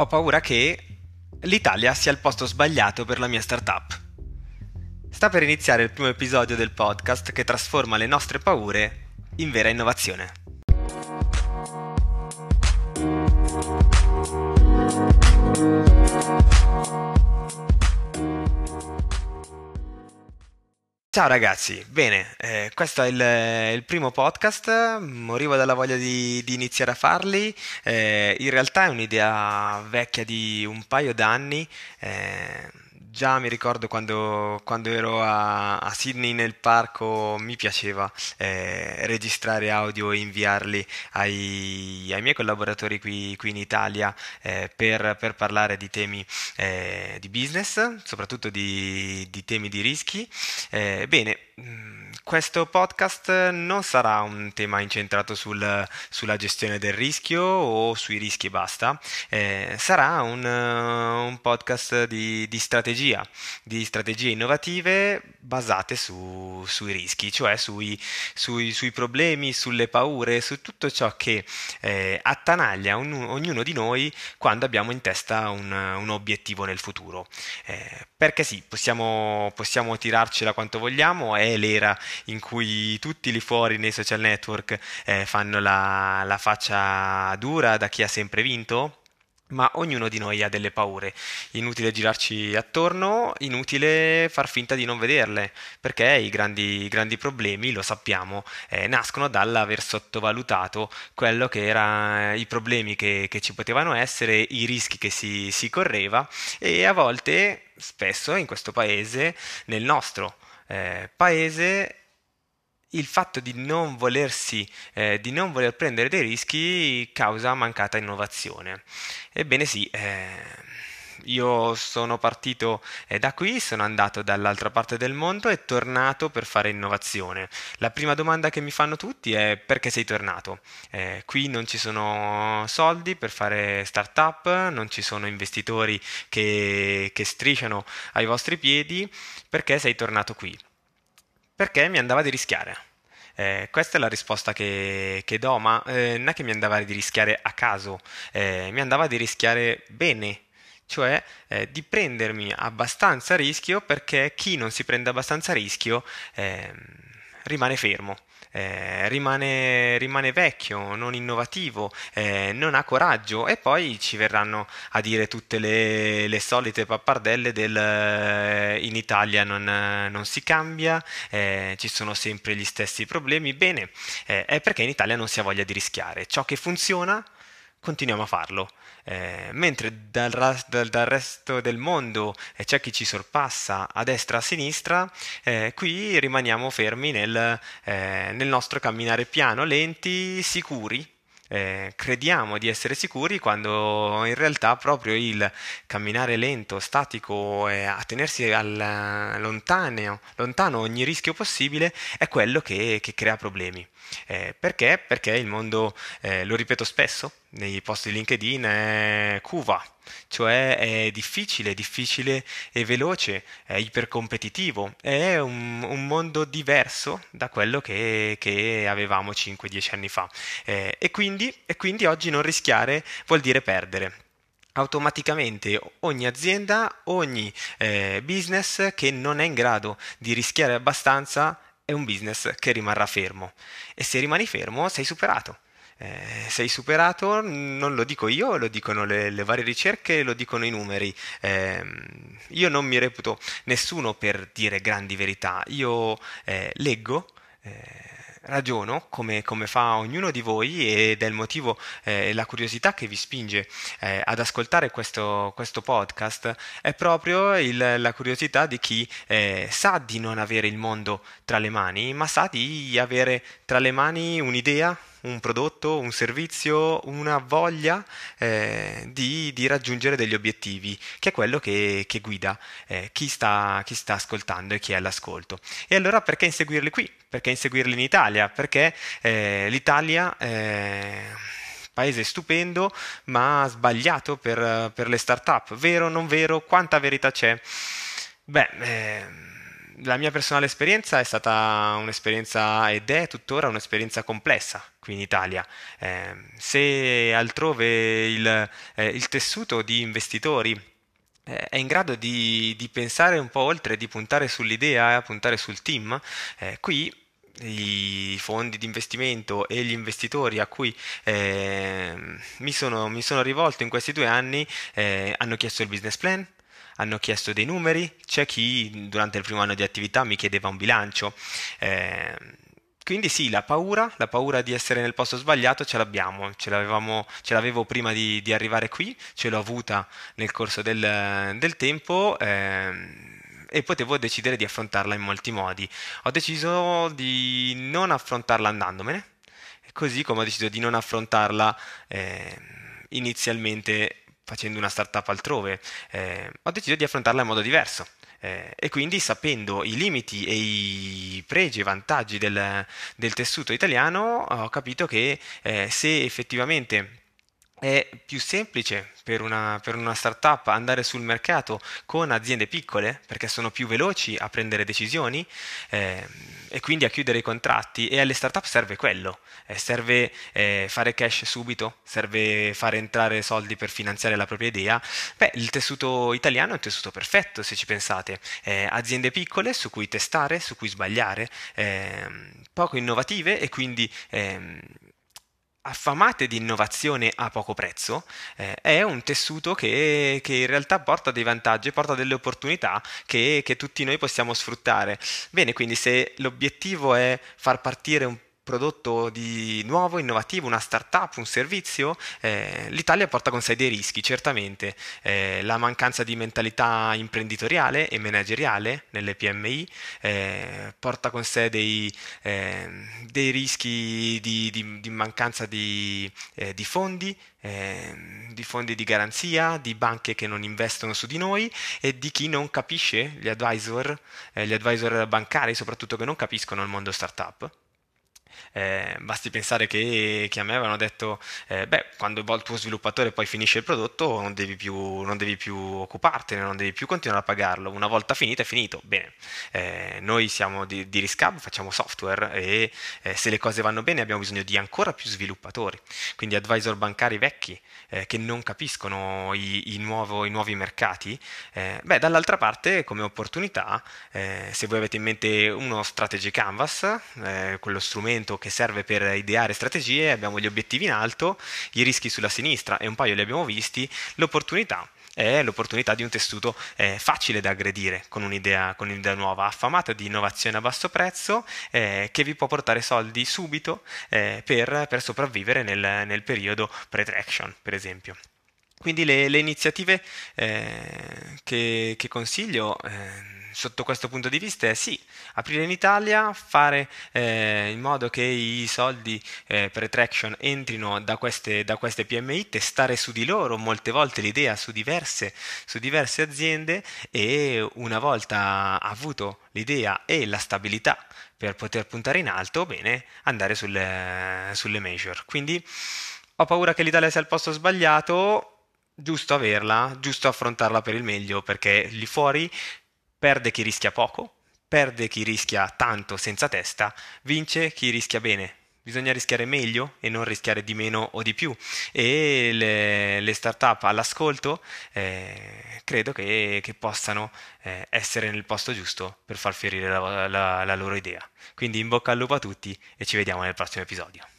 Ho paura che l'Italia sia il posto sbagliato per la mia startup. Sta per iniziare il primo episodio del podcast che trasforma le nostre paure in vera innovazione. Ciao ragazzi, bene, eh, questo è il, il primo podcast, morivo dalla voglia di, di iniziare a farli, eh, in realtà è un'idea vecchia di un paio d'anni, eh, Già mi ricordo quando, quando ero a, a, Sydney nel parco mi piaceva eh, registrare audio e inviarli ai, ai miei collaboratori qui, qui in Italia eh, per, per, parlare di temi eh, di business, soprattutto di, di temi di rischi. Eh, bene, mm, questo podcast non sarà un tema incentrato sul, sulla gestione del rischio o sui rischi e basta, eh, sarà un, un podcast di, di, strategia, di strategie innovative basate su, sui rischi, cioè sui, sui, sui, problemi, sulle paure, su tutto ciò che eh, attanaglia un, ognuno di noi quando abbiamo in testa un, un obiettivo nel futuro. Eh, perché sì, possiamo, possiamo tirarcela quanto vogliamo, è l'era in cui tutti lì fuori nei social network eh, fanno la, la faccia dura da chi ha sempre vinto, ma ognuno di noi ha delle paure. Inutile girarci attorno, inutile far finta di non vederle, perché i grandi, grandi problemi, lo sappiamo, eh, nascono dall'aver sottovalutato quello che erano i problemi che, che, ci potevano essere, i rischi che si, si correva e a volte, spesso in questo paese, nel nostro eh, paese, il fatto di non volersi, eh, di non voler prendere dei rischi causa mancata innovazione. Ebbene sì, eh, io sono partito eh, da qui, sono andato dall'altra parte del mondo e tornato per fare innovazione. La prima domanda che mi fanno tutti è perché sei tornato? Eh, qui non ci sono soldi per fare startup, non ci sono investitori che, che strisciano ai vostri piedi, perché sei tornato qui? Perché mi andava di rischiare. Eh, questa è la risposta che, che do, ma eh, non è che mi andava di rischiare a caso, eh, mi andava di rischiare bene, cioè eh, di prendermi abbastanza rischio perché chi non si prende abbastanza rischio ehm, rimane fermo eh, rimane, rimane, vecchio, non innovativo, eh, non ha coraggio e poi ci verranno a dire tutte le, le solite pappardelle del eh, in Italia non, non si cambia, eh, ci sono sempre gli stessi problemi. Bene, eh, è perché in Italia non si ha voglia di rischiare. Ciò che funziona continuiamo a farlo. Eh, mentre dal, dal, dal, resto del mondo eh, c'è chi ci sorpassa a destra e a sinistra, eh, qui rimaniamo fermi nel, eh, nel nostro camminare piano, lenti, sicuri, eh, crediamo di essere sicuri quando in realtà proprio il camminare lento, statico e a tenersi al, lontano, lontano ogni rischio possibile è quello che, che crea problemi. Eh, perché? Perché il mondo, eh, lo ripeto spesso, nei post di LinkedIn è cuva, cioè è difficile, difficile e veloce, è ipercompetitivo, è un, un mondo diverso da quello che, che avevamo 5-10 anni fa. Eh, e, quindi, e quindi oggi non rischiare vuol dire perdere automaticamente ogni azienda, ogni eh, business che non è in grado di rischiare abbastanza è un business che rimarrà fermo e se rimani fermo sei superato. Eh, sei superato, non lo dico io, lo dicono le, le varie ricerche, lo dicono i numeri. Eh, io non mi reputo nessuno per dire grandi verità, io eh, leggo eh, ragiono come, come, fa ognuno di voi ed è il motivo e eh, la curiosità che vi spinge eh, ad ascoltare questo, questo, podcast. È proprio il, la curiosità di chi eh, sa di non avere il mondo tra le mani ma sa di avere tra le mani un'idea un prodotto, un servizio, una voglia eh, di, di, raggiungere degli obiettivi, che è quello che, che guida eh, chi, sta, chi, sta, ascoltando e chi è all'ascolto. E allora perché inseguirli qui? Perché inseguirli in Italia? Perché eh, l'Italia paese stupendo, ma sbagliato per, per, le start-up. Vero o non vero? Quanta verità c'è? Beh, eh, la mia personale esperienza è stata un'esperienza ed è tuttora un'esperienza complessa qui in Italia. Eh, se altrove il, eh, il tessuto di investitori eh, è in grado di, di, pensare un po' oltre, di puntare sull'idea, puntare sul team, eh, qui i fondi di investimento e gli investitori a cui eh, mi, sono, mi, sono, rivolto in questi due anni eh, hanno chiesto il business plan, hanno chiesto dei numeri, c'è chi durante il primo anno di attività mi chiedeva un bilancio. Eh, quindi sì, la paura, la paura di essere nel posto sbagliato ce l'abbiamo, ce, ce l'avevo prima di, di, arrivare qui, ce l'ho avuta nel corso del, del tempo. Eh, e potevo decidere di affrontarla in molti modi. Ho deciso di non affrontarla andandomene, così come ho deciso di non affrontarla eh, inizialmente facendo una startup altrove. Eh, ho deciso di affrontarla in modo diverso. Eh, e quindi sapendo i limiti e i pregi e vantaggi del, del tessuto italiano ho capito che eh, se effettivamente è più semplice per una, per una, startup andare sul mercato con aziende piccole perché sono più veloci a prendere decisioni eh, e quindi a chiudere i contratti e alle startup serve quello, eh, serve eh, fare cash subito, serve fare entrare soldi per finanziare la propria idea. Beh, il tessuto italiano è un tessuto perfetto se ci pensate, eh, aziende piccole su cui testare, su cui sbagliare, ehm, poco innovative e quindi ehm, affamate di innovazione a poco prezzo, eh, è un tessuto che, che, in realtà porta dei vantaggi, porta delle opportunità che, che tutti noi possiamo sfruttare. Bene, quindi se l'obiettivo è far partire un prodotto di nuovo, innovativo, una startup, un servizio, eh, l'Italia porta con sé dei rischi, certamente. Eh, la mancanza di mentalità imprenditoriale e manageriale nelle PMI eh, porta con sé dei, ehm, dei rischi di, di, di mancanza di, eh, di fondi, ehm, di fondi di garanzia, di banche che non investono su di noi e di chi non capisce, gli advisor, eh, gli advisor bancari soprattutto che non capiscono il mondo startup. Eh, basti pensare che, che, a me avevano detto, eh, beh, quando il tuo sviluppatore poi finisce il prodotto non devi più, non devi più occupartene, non devi più continuare a pagarlo, una volta finito è finito. Bene, eh, noi siamo di, di Riscab, facciamo software e eh, se le cose vanno bene abbiamo bisogno di ancora più sviluppatori, quindi advisor bancari vecchi eh, che non capiscono i, i, nuovo, i nuovi mercati. Eh, beh, dall'altra parte come opportunità, se voi avete in mente uno strategy canvas, quello strumento strumento che serve per ideare strategie, abbiamo gli obiettivi in alto, i rischi sulla sinistra e un paio li abbiamo visti, l'opportunità è l'opportunità di un tessuto eh, facile da aggredire con un'idea, con un'idea, nuova, affamata di innovazione a basso prezzo eh, che vi può portare soldi subito eh, per, per, sopravvivere nel, nel periodo pre-traction, per esempio. Quindi le, le iniziative eh, che, che, consiglio eh, sotto questo punto di vista è sì, aprire in Italia, fare eh, in modo che i soldi eh, per traction entrino da queste, da queste, PMI, testare su di loro molte volte l'idea su diverse, su diverse aziende e una volta avuto l'idea e la stabilità per poter puntare in alto, bene, andare sulle, sulle major. Quindi ho paura che l'Italia sia al posto sbagliato, giusto averla, giusto affrontarla per il meglio, perché lì fuori Perde chi rischia poco, perde chi rischia tanto senza testa, vince chi rischia bene. Bisogna rischiare meglio e non rischiare di meno o di più. E le, le start-up all'ascolto eh, credo che, che possano eh, essere nel posto giusto per far fiorire la, la, la loro idea. Quindi in bocca al lupo a tutti e ci vediamo nel prossimo episodio.